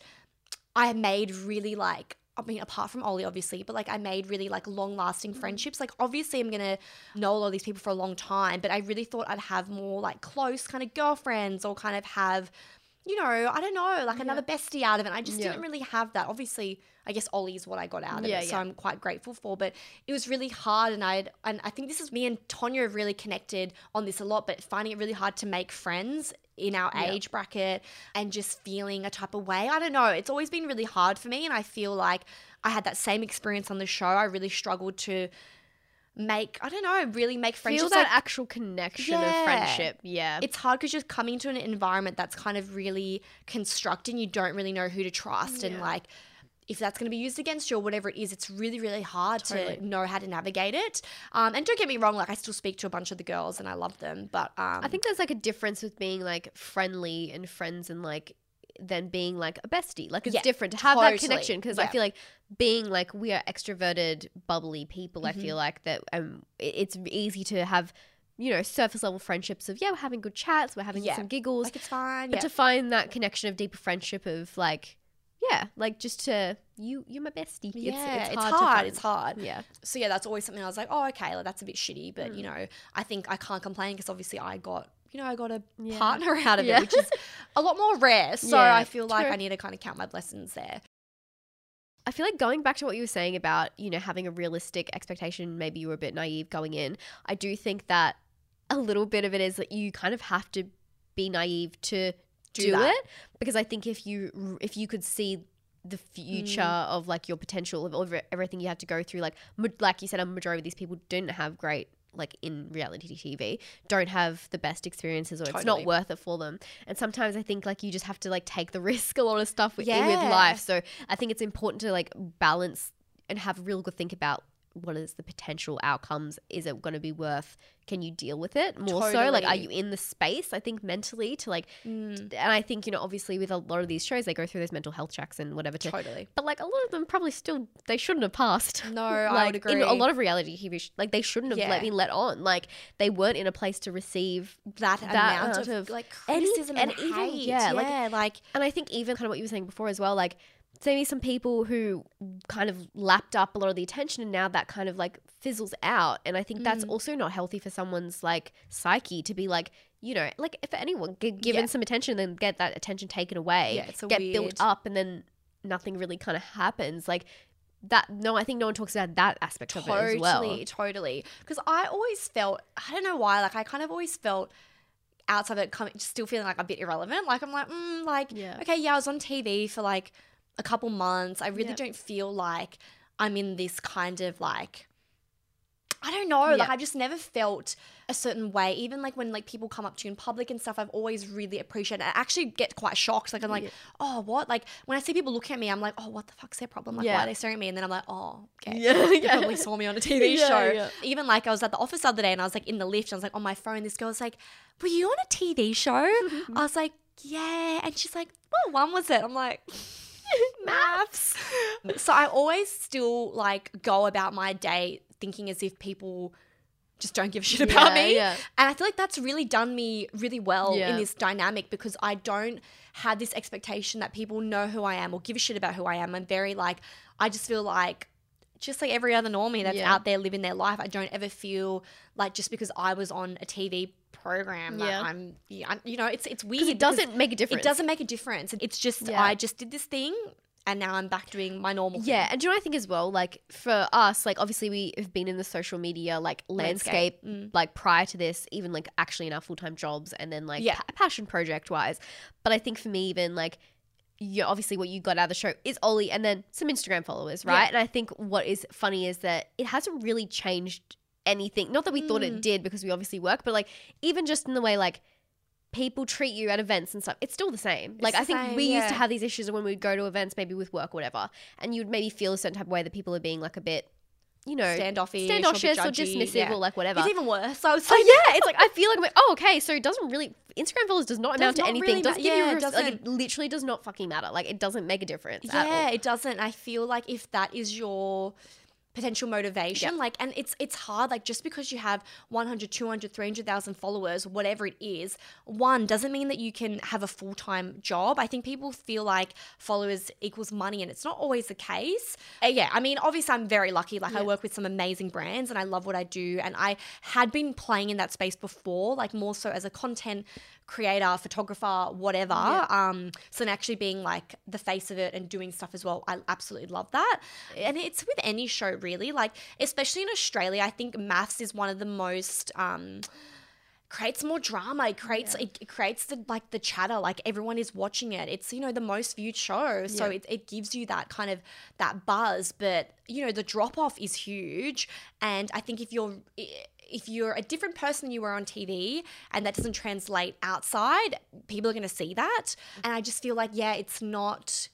i made really like I mean, apart from Ollie, obviously, but like I made really like long lasting mm. friendships. Like, obviously, I'm gonna know a lot of these people for a long time, but I really thought I'd have more like close kind of girlfriends or kind of have, you know, I don't know, like another bestie out of it. I just Yeah. didn't really have that. Obviously, I guess Ollie's what I got out of Yeah, it, so. I'm quite grateful for. But it was really hard, and I and I think this is me and Tonia have really connected on this a lot, but finding it really hard to make friends in our Yeah. age bracket and just feeling a type of way. I don't know. It's always been really hard for me, and I feel like I had that same experience on the show. I really struggled to make I don't know, really make feel friendships. that like, actual connection of friendship. Yeah, it's hard because you're coming to an environment that's kind of really constructed and you don't really know who to trust and like if that's going to be used against you or whatever it is it's really really hard Totally. to know how to navigate it um, and don't get me wrong like i still speak to a bunch of the girls and i love them but um, I think there's like a difference with being like friendly and friends and like than being like a bestie. Like it's Yeah, different to have that connection because I feel like being like we are extroverted, bubbly people. I Mm-hmm. feel like that um, it's easy to have you know surface level friendships of yeah we're having good chats, we're having Yeah. some giggles, like it's fine but yeah. to find that connection of deeper friendship of like yeah like just to you you're my bestie. yeah, it's, it's, hard. hard. It's hard. Yeah. So yeah, that's always something I was like, oh, okay, like, that's a bit shitty, but Mm. you know, I think I can't complain because obviously I got, you know, I got a Yeah. partner out of Yeah. it, which is a lot more rare. So Yeah, I feel like true. I need to kind of count my blessings there. I feel like going back to what you were saying about, you know, having a realistic expectation, maybe you were a bit naive going in. I do think that a little bit of it is that you kind of have to be naive to Do do, it because I think if you if you could see the future Mm. of like your potential of everything you had to go through like like you said a majority of these people didn't have great like in reality TV don't have the best experiences or it's Totally. not worth it for them. And sometimes I think like you just have to like take the risk a lot of stuff with, with life. So I think it's important to like balance and have a real good think about what is the potential outcomes is it going to be worth can you deal with it more so like are you in the space i think mentally to like Mm, and i think you know obviously with a lot of these shows they go through those mental health checks and whatever to totally. but like a lot of them probably still they shouldn't have passed No, I would agree. in a lot of reality tv sh- like they shouldn't have Yeah. let me let on like they weren't in a place to receive that, that amount amount of, of like criticism and, and even- hate. yeah, like- yeah, like and i think even kind of what you were saying before as well like maybe some people who kind of lapped up a lot of the attention and now that kind of like fizzles out and i think that's Mm. also not healthy for someone's like psyche to be like you know like if anyone g- given Yeah. some attention then get that attention taken away Yeah, it's get weird- built up and then nothing really kind of happens like that no i think no one talks about that aspect of it as well Totally, totally. Because I always felt, I don't know why, like I kind of always felt outside of it, coming, just still feeling like a bit irrelevant. Like I'm like, mm, like, Yeah. okay, yeah, I was on TV for like a couple months. I really Yeah. don't feel like I'm in this kind of like, I don't know. Like I've just never felt a certain way. Even like when like people come up to you in public and stuff, I've always really appreciated. it. I actually get quite shocked. Like I'm like, Yeah. oh, what? Like when I see people looking at me, I'm like, oh, what the fuck's their problem? Like why are they staring at me? And then I'm like, oh, okay. Yeah, You yeah. probably saw me on a TV Yeah, show. yeah. Even like I was at the office the other day and I was like in the lift. And I was like on my phone. This girl was like, "Were you on a TV show?" I was like, "Yeah," and she's like, "What one was it?" I'm like, "MAFS." so I always still like go about my day thinking as if people just don't give a shit about Yeah, me. yeah. And I feel like that's really done me really well Yeah. in this dynamic because I don't have this expectation that people know who I am or give a shit about who I am. I'm very like, I just feel like just like every other normie that's out there living their life, I don't ever feel like just because I was on a TV program that Yeah. I'm, I'm- you know, it's it's weird. it doesn't make a difference It doesn't make a difference. It's just. I just did this thing and now I'm back doing my normal. thing. Yeah, and do you know what I think as well? Like for us, like obviously we have been in the social media like Landscape, landscape, like prior to this, even like actually in our full time jobs, and then like Yeah. pa- passion project wise. But I think for me, even like you obviously what you got out of the show is Ollie, and then some Instagram followers, right? Yeah. And I think what is funny is that it hasn't really changed anything. Not that we thought Mm. it did because we obviously work, but like even just in the way like people treat you at events and stuff, it's still the same. like the I think same, we used to have these issues when we'd go to events, maybe with work or whatever, and you'd maybe feel a certain type of way that people are being like a bit, you know, standoffish, standoffish or, or a bit judgy, dismissive yeah. or like whatever. It's even worse. I was Oh yeah, it's like I feel like oh okay, so it doesn't really Instagram followers does not Does amount to anything. really doesn't ma- give you yeah, res- like it literally does not fucking matter. Like it doesn't make a difference. at all. Yeah, it doesn't. I feel like if that is your potential motivation like and it's it's hard like just because you have 100 200 300,000 followers whatever it is one doesn't mean that you can have a full-time job. I think people feel like followers equals money and it's not always the case. Uh, yeah i mean obviously i'm very lucky. Like i work with some amazing brands and i love what i do and i had been playing in that space before like more so as a content creator photographer whatever Yeah. um so then actually being like the face of it and doing stuff as well i absolutely love that. And it's with any show really. Like especially in australia i think MAFS is one of the most um creates more drama. It creates it, it creates the like the chatter. Like everyone is watching it. It's you know the most viewed show. So Yeah. it, it gives you that kind of that buzz. But you know the drop off is huge. And i think if you're if you're a different person you were on tv and that doesn't translate outside people are going to see that and i just feel like yeah it's not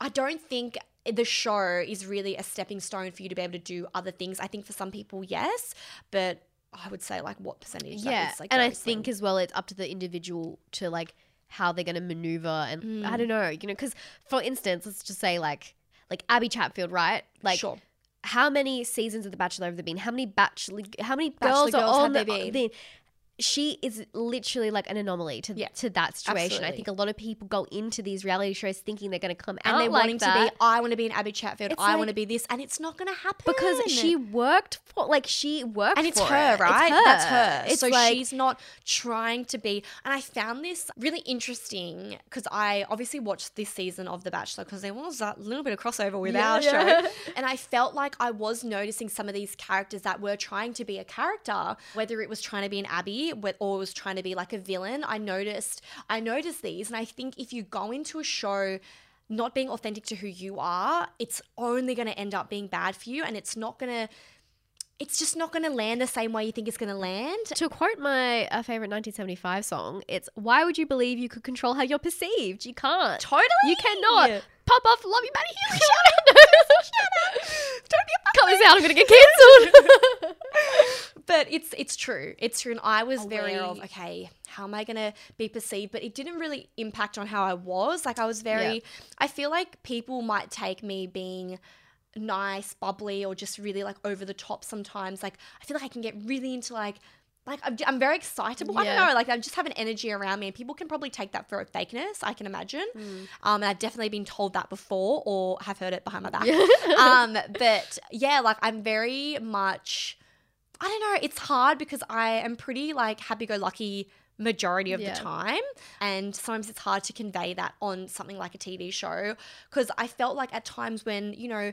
I don't think the show is really a stepping stone for you to be able to do other things. I think for some people, yes, but I would say like what percentage? Yeah, is, like, and I think as well, it's up to the individual to like how they're going to maneuver, and Mm. I don't know, you know, because for instance, let's just say like like Abby Chatfield, right? Like sure, how many seasons of The Bachelor have there been? How many bachelor? How many Bachelor girls are on have the, there been? She is literally like an anomaly to Yeah, to that situation. I think a lot of people go into these reality shows thinking they're going to come out and they're like wanting that. to be. I want to be an Abby Chatfield. It's I like- want to be this, and it's not going to happen because she worked for like she worked and it's her, it. right? It's That's her. It's so like, she's not trying to be. And I found this really interesting because I obviously watched this season of The Bachelor because there was a little bit of crossover with Yeah, our yeah. show, and I felt like I was noticing some of these characters that were trying to be a character, whether it was trying to be an Abby wh- or was trying to be like a villain. I noticed, I noticed these, and I think if you go into a show not being authentic to who you are, it's only going to end up being bad for you, and it's not going to. It's just not going to land the same way you think it's going to land. To quote my uh, favorite 1975 song, it's "Why would you believe you could control how you're perceived? You can't. Totally. You cannot. Pop off, love you, Matty Healy. Shout out. Don't be a Cut this out. I'm gonna get cancelled. but it's it's true. It's true. And I was very of okay, how am I gonna be perceived? But it didn't really impact on how I was. Like I was very. I feel like people might take me being nice, bubbly, or just really like over the top sometimes. Like I feel like I can get really into like like I'm, I'm very excitable. I don't know. Like I just have an energy around me, and people can probably take that for a fakeness. I can imagine. Mm. Um, and I've definitely been told that before, or have heard it behind my back. um, but yeah, like I'm very much. I don't know. It's hard because I am pretty like happy-go-lucky majority of Yeah. the time, and sometimes it's hard to convey that on something like a TV show because I felt like at times when you know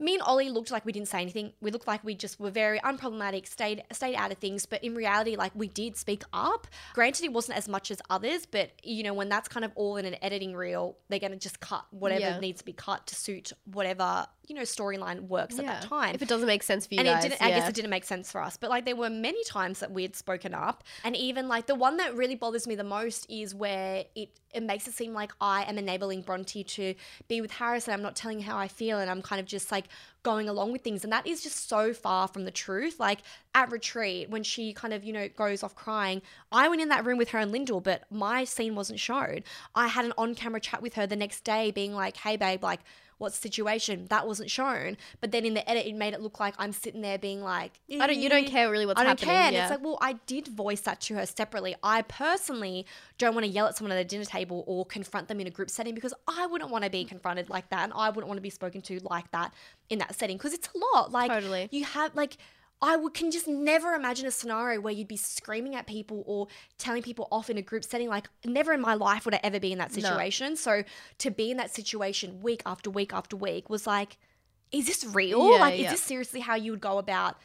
me and Ollie looked like we didn't say anything. We looked like we just were very unproblematic, stayed stayed out of things. But in reality, like we did speak up. Granted, it wasn't as much as others, but you know when that's kind of all in an editing reel, they're gonna just cut whatever Yeah. needs to be cut to suit whatever you know storyline works at that time. If it doesn't make sense for you and guys, it didn't i guess yeah. it didn't make sense for us. But like there were many times that we had spoken up. And even like the one that really bothers me the most is where it it makes it seem like i am enabling bronte to be with harris and i'm not telling how i feel and i'm kind of just like going along with things. And that is just so far from the truth. Like at retreat when she kind of you know goes off crying i went in that room with her and lyndall but my scene wasn't showed i had an on-camera chat with her the next day being like hey babe like what's the situation that wasn't shown but then in the edit it made it look like i'm sitting there being like I don't. You don't care really what's I don't happening. care. And yeah. it's like, well, I did voice that to her separately. I personally don't want to yell at someone at a dinner table or confront them in a group setting because I wouldn't want to be mm. confronted like that. And I wouldn't want to be spoken to like that in that setting because it's a lot. Like, Totally. you have, like, I would, can just never imagine a scenario where you'd be screaming at people or telling people off in a group setting. Like, never in my life would I ever be in that No. situation. So, to be in that situation week after week after week was like, is this real? Yeah, like, yeah. is this seriously how you would go about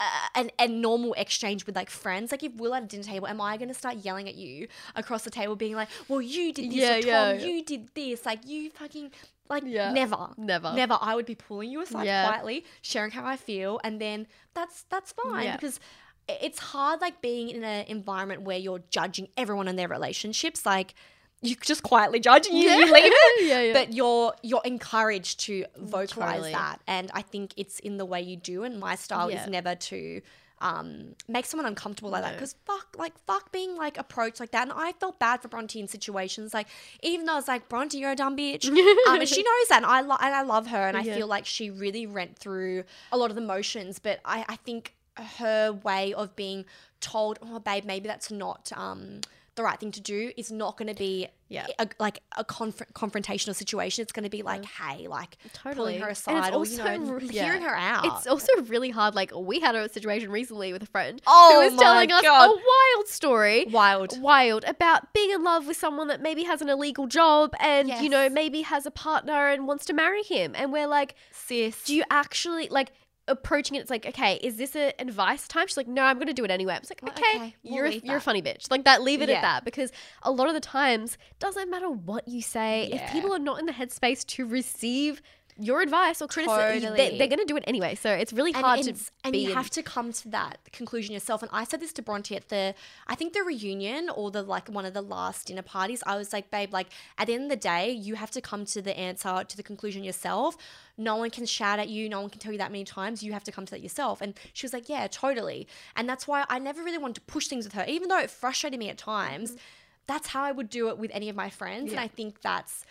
uh, an, a normal exchange with like friends. Like if we're at a dinner table, am I going to start yelling at you across the table, being like, "Well, you did this, Yeah, or Tom, you did this." Like you fucking like Yeah. never, Never. never. I would be pulling you aside Yeah. quietly, sharing how I feel, and then that's that's fine Yeah. because it's hard like being in an environment where you're judging everyone in their relationships. Like you just quietly judge and you, you leave it yeah, yeah. but you're you're encouraged to vocalize Totally. that and i think it's in the way you do and my style Yeah. is never to um make someone uncomfortable like that. Because fuck like fuck being like approached like that. And i felt bad for bronte in situations like even though i was like bronte you're a dumb bitch. Um and she knows that and i lo- and i love her and i feel like she really went through a lot of the motions but i i think her way of being told oh babe maybe that's not um the right thing to do is not going to be Yeah. a, like a conf- confrontational situation. It's going to be like, hey, like pulling Totally. her And it's aside or you know re- hearing her out. It's also really hard. Like we had a situation recently with a friend Oh who was telling us a wild story. wild. Wild about being in love with someone that maybe has an illegal job and you know maybe has a partner and wants to marry him and we're like Sis. do you actually like approaching it it's like okay is this a advice time? She's like no i'm gonna do it anyway. I was like okay, okay, we'll you're a, you're a funny bitch. Like that leave it Yeah. at that because a lot of the times doesn't matter what you say if people are not in the headspace to receive your advice or criticism Totally. they, they're gonna do it anyway so it's really and, hard to it's- and be you in- have to come to that conclusion yourself. And I said this to Bronte at the, I think the reunion or the like one of the last dinner parties. I was like, babe, like at the end of the day, you have to come to the answer to the conclusion yourself. No one can shout at you. No one can tell you that many times. You have to come to that yourself. And she was like, yeah, totally. And that's why I never really wanted to push things with her, even though it frustrated me at times. Mm-hmm. That's how I would do it with any of my friends. And I think that's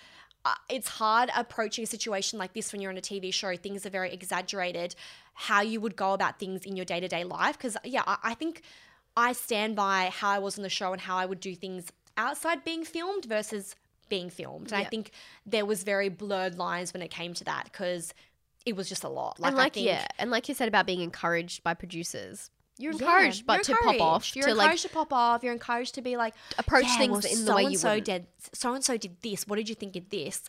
Uh, it's hard approaching a situation like this when you're on a TV show. Things are very exaggerated. How you would go about things in your day to day life. Because, yeah, I, I think I stand by how I was on the show and how I would do things outside being filmed versus being filmed. And I think there was very blurred lines when it came to that because it was just a lot. Like, and like think, yeah and like you said about being encouraged by producers you're Yeah, encouraged but you're to pop off. You're to like encouraged to pop off. You're encouraged to be like, approach yeah, things well, in the way you so-and-so would did so and so did this. What did you think of this?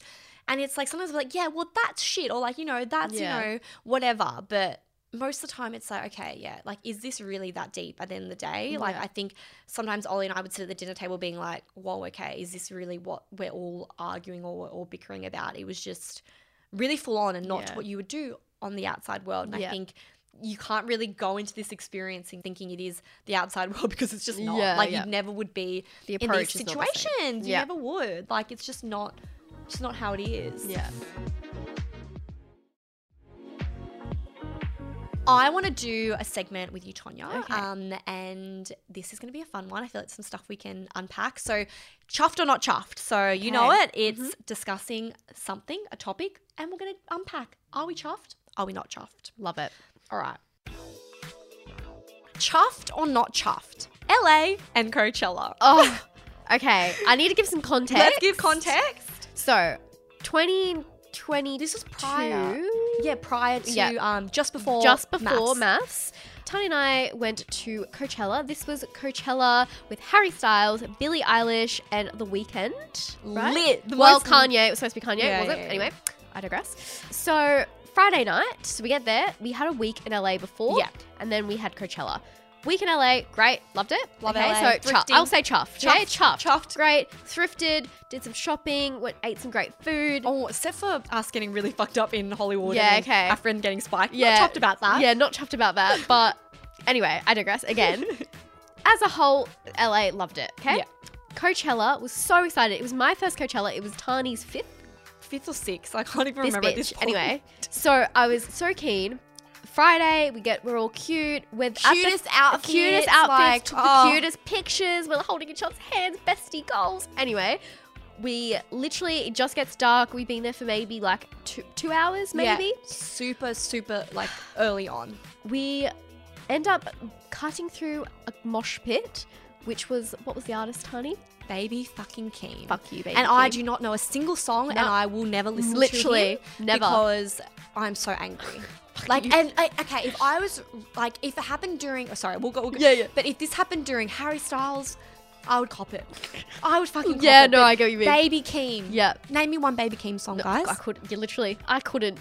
And it's like sometimes we're like, yeah, well, that's shit, or like you know, that's Yeah. you know, whatever. But most of the time, it's like, okay, yeah, like is this really that deep? At the end of the day, like I think sometimes Ollie and I would sit at the dinner table being like, whoa, okay, is this really what we're all arguing or we're all bickering about? It was just really full on and not Yeah. what you would do on the outside world. And I think you can't really go into this experience and thinking it is the outside world because it's just not. Yeah, like yeah. you never would be the in these approach is the situations. You Yeah. never would. Like it's just not just not how it is. yeah I want to do a segment with you, Tonia. Okay. Um, and this is going to be a fun one. I feel like it's some stuff we can unpack. So, chuffed or not chuffed. So, you know it. It's discussing something, a topic, and we're going to unpack. Are we chuffed? Are we not chuffed? love it All right. chuffed or not chuffed? LA and Coachella. Oh, okay. I need to give some context. Let's give context. So, 2020. This was prior. Yeah, prior to Yeah. um just before just before MAFS. MAFS. Tony and I went to Coachella. This was Coachella with Harry Styles, Billie Eilish, and The Weeknd. Right? Lit. The well, Kanye. It was supposed to be Kanye, Yeah, wasn't yeah, it? yeah. Anyway, I digress. So Friday night, so we get there. We had a week in LA before, Yeah. and then we had Coachella. Week in LA, great, loved it. Love okay, LA, so chuffed. I'll say chuffed. Okay, Chuffed, chuffed. chuffed. Great, thrifted, did some shopping, went ate some great food. Oh, except for us getting really fucked up in Hollywood. Yeah, and okay. Our friend getting spiked. Yeah. Not chuffed about that. Yeah, not chuffed about that. But anyway, I digress again. As a whole, LA loved it. Okay. Yeah. Coachella was so excited. It was my first Coachella. It was Tahnee's fifth. Fifth or sixth. I can't even This remember bitch. this point. Anyway, so I was so keen. Friday, we get we're all cute with the- Cutest outfits, cutest like, outfits, took oh. the cutest pictures. We're holding each other's hands, bestie goals. Anyway, we literally it just gets dark. We've been there for maybe like two two hours, Yeah. maybe. Super, super like early on. we end up cutting through a mosh pit, which was what was the artist, honey? Baby fucking Keem. Fuck you, baby. and I do not know a single song, and I will never listen Literally, to him never. because I'm so angry. like, and I, okay, if I was like, if it happened during, oh, sorry, we'll go, we'll go. Yeah, yeah. But if this happened during Harry Styles, I would cop it. I would fucking cop Yeah, it. no, I get what you mean. Baby Keem. Yeah. Name me one Baby Keem song, No, guys. I could. Yeah, literally, I couldn't.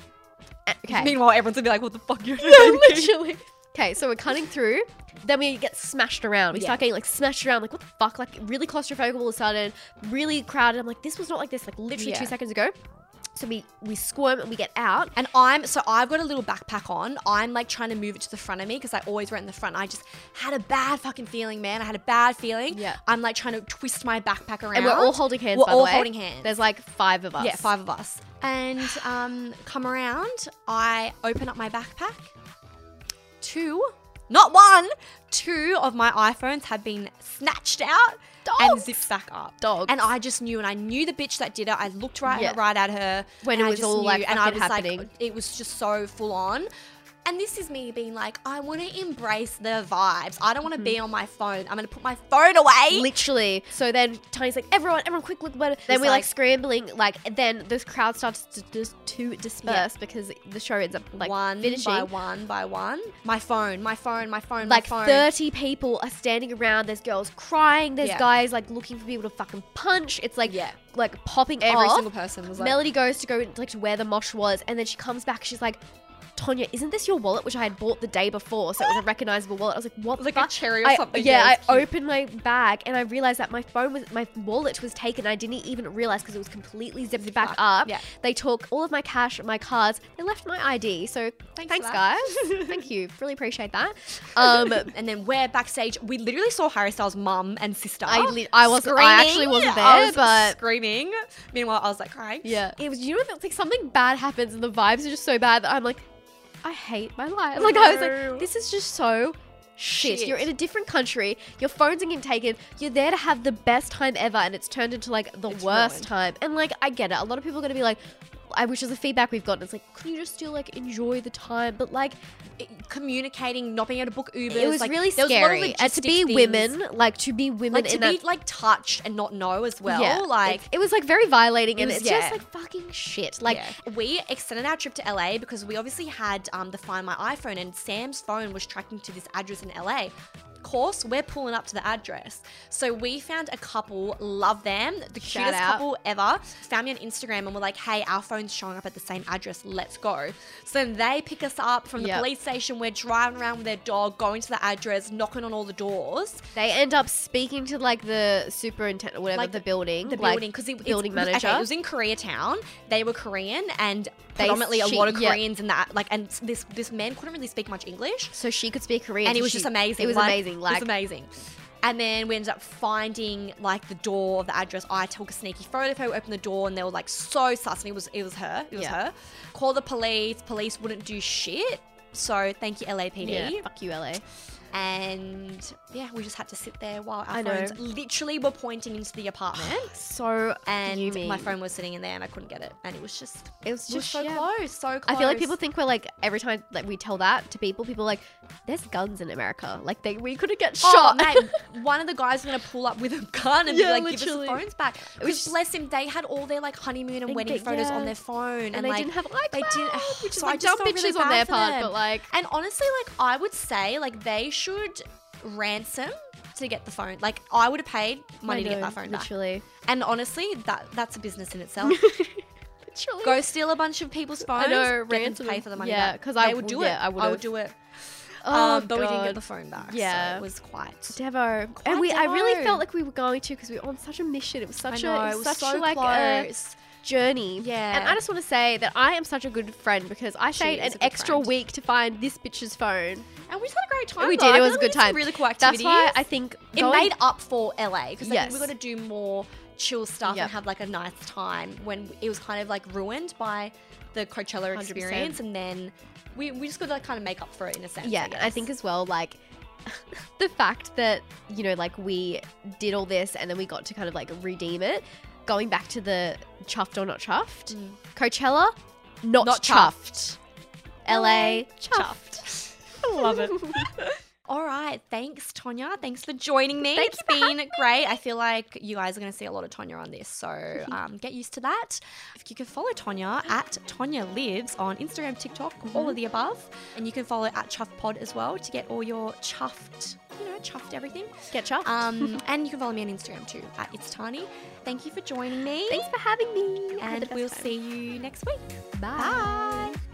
Okay. Meanwhile, everyone's gonna be like, "What the fuck You're no, literally. Okay, so we're cutting through. Then we get smashed around. We Yeah. start getting like smashed around. Like what the fuck? Like really claustrophobic all of a sudden. Really crowded. I'm like, this was not like this. Like literally Yeah. two seconds ago. So we we squirm and we get out. And I'm so I've got a little backpack on. I'm like trying to move it to the front of me because I always went in the front. I just had a bad fucking feeling, man. I had a bad feeling. Yeah. I'm like trying to twist my backpack around. And we're all holding hands. We're by the all holding hands. There's like five of us. yeah, five of us. And um, come around. I open up my backpack. Two, not one, two of my iPhones had been snatched out and zipped back up. Dogs. And I just knew, and I knew the bitch that did it. I looked right, Yeah. right at her When it I was all, like, and I was happening. like, it was just so full on. And this is me being like, I want to embrace the vibes. I don't want to be Mm-hmm. on my phone. I'm going to put my phone away. Literally. So then Tony's like, everyone, everyone, quick, look, what? Then we're like, like- scrambling. Like, then this crowd starts to, dis- to disperse because the show ends up like one finishing. by one by one. My phone, my phone, my phone, like my phone. 30 people are standing around. There's girls crying. There's Yeah. guys like looking for people to fucking punch. It's like Yeah. like popping Every off. single person was like, Melody goes to go like to where the mosh was, and then she comes back. She's like, Tonia, isn't this your wallet, which I had bought the day before? So it was a recognizable wallet. I was like, what? Like a cherry or I- something. Yeah, Yeah, I opened my bag and I realized that my phone was my wallet was taken. I didn't even realize because it was completely zipped back up, up. yeah. They took all of my cash, my cards. They left my ID. So Thanks thanks, guys. Thank you. Really appreciate that. Um, and then we're backstage. We literally saw Harry Styles' mum and sister. I li- I wasn't- I actually wasn't there, I was but- screaming. Meanwhile, I was like crying. Yeah. It was, you know, it's like something bad happens and the vibes are just so bad that I'm like, I hate my life. Like, I was like, this is just so shit. Shit. You're in a different country, your phone's are getting taken, you're there to have the best time ever, and it's turned into like the It's worst ruined. time. And like, I get it. A lot of people are going to be like, I wish there's the feedback we've gotten. It's like, could you just still like enjoy the time? But like, It- communicating, not being able to book Uber. it was like, really there was a lot of scary. And to be things. women, like to be women like to be that like touched and not know as well. yeah, like it, it was like very violating, and was- it's just like fucking shit. Like, yeah. we extended our trip to LA because we obviously had um, the Find My iPhone, and Sam's phone was tracking to this address in LA. Course, we're pulling up to the address. So we found a couple, love them, the Shout cutest out. couple ever. Found me on Instagram and were like, "Hey, our phone's showing up at the same address. Let's go." So then they pick us up from the Yep. police station. We're driving around with their dog, going to the address, knocking on all the doors. They end up speaking to like the superintendent, whatever Like the building, the like, building because it building manager. Okay, it was in Koreatown. They were Korean and predominantly a she- lot of yeah. Koreans in that. Like, and this this man couldn't really speak much English, so she could speak Korean, and it was she- just amazing. It was like, amazing. Like, it was amazing. And then we ended up finding like the door of the address. I took a sneaky photo of her, opened the door, and they were like so sus. And it was it was her. It was Yeah. her. Call the police. Police wouldn't do shit. So thank you LAPD. yeah, fuck you, LA. And yeah, we just had to sit there while our I know. phones literally were pointing into the apartment. So And fuming. my phone was sitting in there, and I couldn't get it, and it was just It was just so yeah. close, so close. I feel like people think we're like every time like we tell that to people, people are like, "There's guns in America." Like they we couldn't get Oh, shot. mate, one of the guys was gonna pull up with a gun and Yeah, be like, "Give literally. us the phones back." It was Which, bless him, they had all their like honeymoon and And wedding get- photos on their phone, and, and they like, didn't have iCloud, they didn't, which is so I like just dumb felt really bitches on their part, them. but like And honestly, like I would say, like they should ransom to get the phone. Like I would have paid money I to get know, that phone back. literally. And honestly, that that's a business in itself. Literally. Go steal a bunch of people's phones. I know, get them to ransom pay for the money Yeah, back. 'cause They I would do yeah, it. I I would do it. Oh, um, but we didn't get the phone back. Yeah. so it was quite. Devo. Quite And we I really felt like we were going to because we were on such a mission. It was such know, a it it was such so like a close. Journey. Yeah. And I just want to say that I am such a good friend because I stayed an extra friend. week to find this bitch's phone. And we just had a great time. we though. did. It was a good like we did time. Really cool activities. That's why I think it going- made up for LA because Yes. we got to do more chill stuff Yep. and have like a nice time when it was kind of like ruined by the Coachella 100%. experience, and then we, we just got to like kind of make up for it in a sense. yeah, I, I think as well like the fact that you know like we did all this and then we got to kind of like redeem it. Going back to the chuffed or not chuffed, Mm. Coachella, not, Not chuffed. chuffed. LA, chuffed. chuffed. I love it. All right, thanks Tonia. Thanks for joining me. Thank it's been great. I feel like you guys are going to see a lot of Tonia on this, so um, get used to that. If you can follow Tonia at Tonia Lives on Instagram, TikTok, all of the above, and you can follow at Chuffed Pod as well to get all your chuffed, you know, chuffed everything. Get chuffed. Um, and you can follow me on Instagram too at It's Tahnee. Thank you for joining me, Thanks for having me. And we'll time. see you next week. Bye. Bye.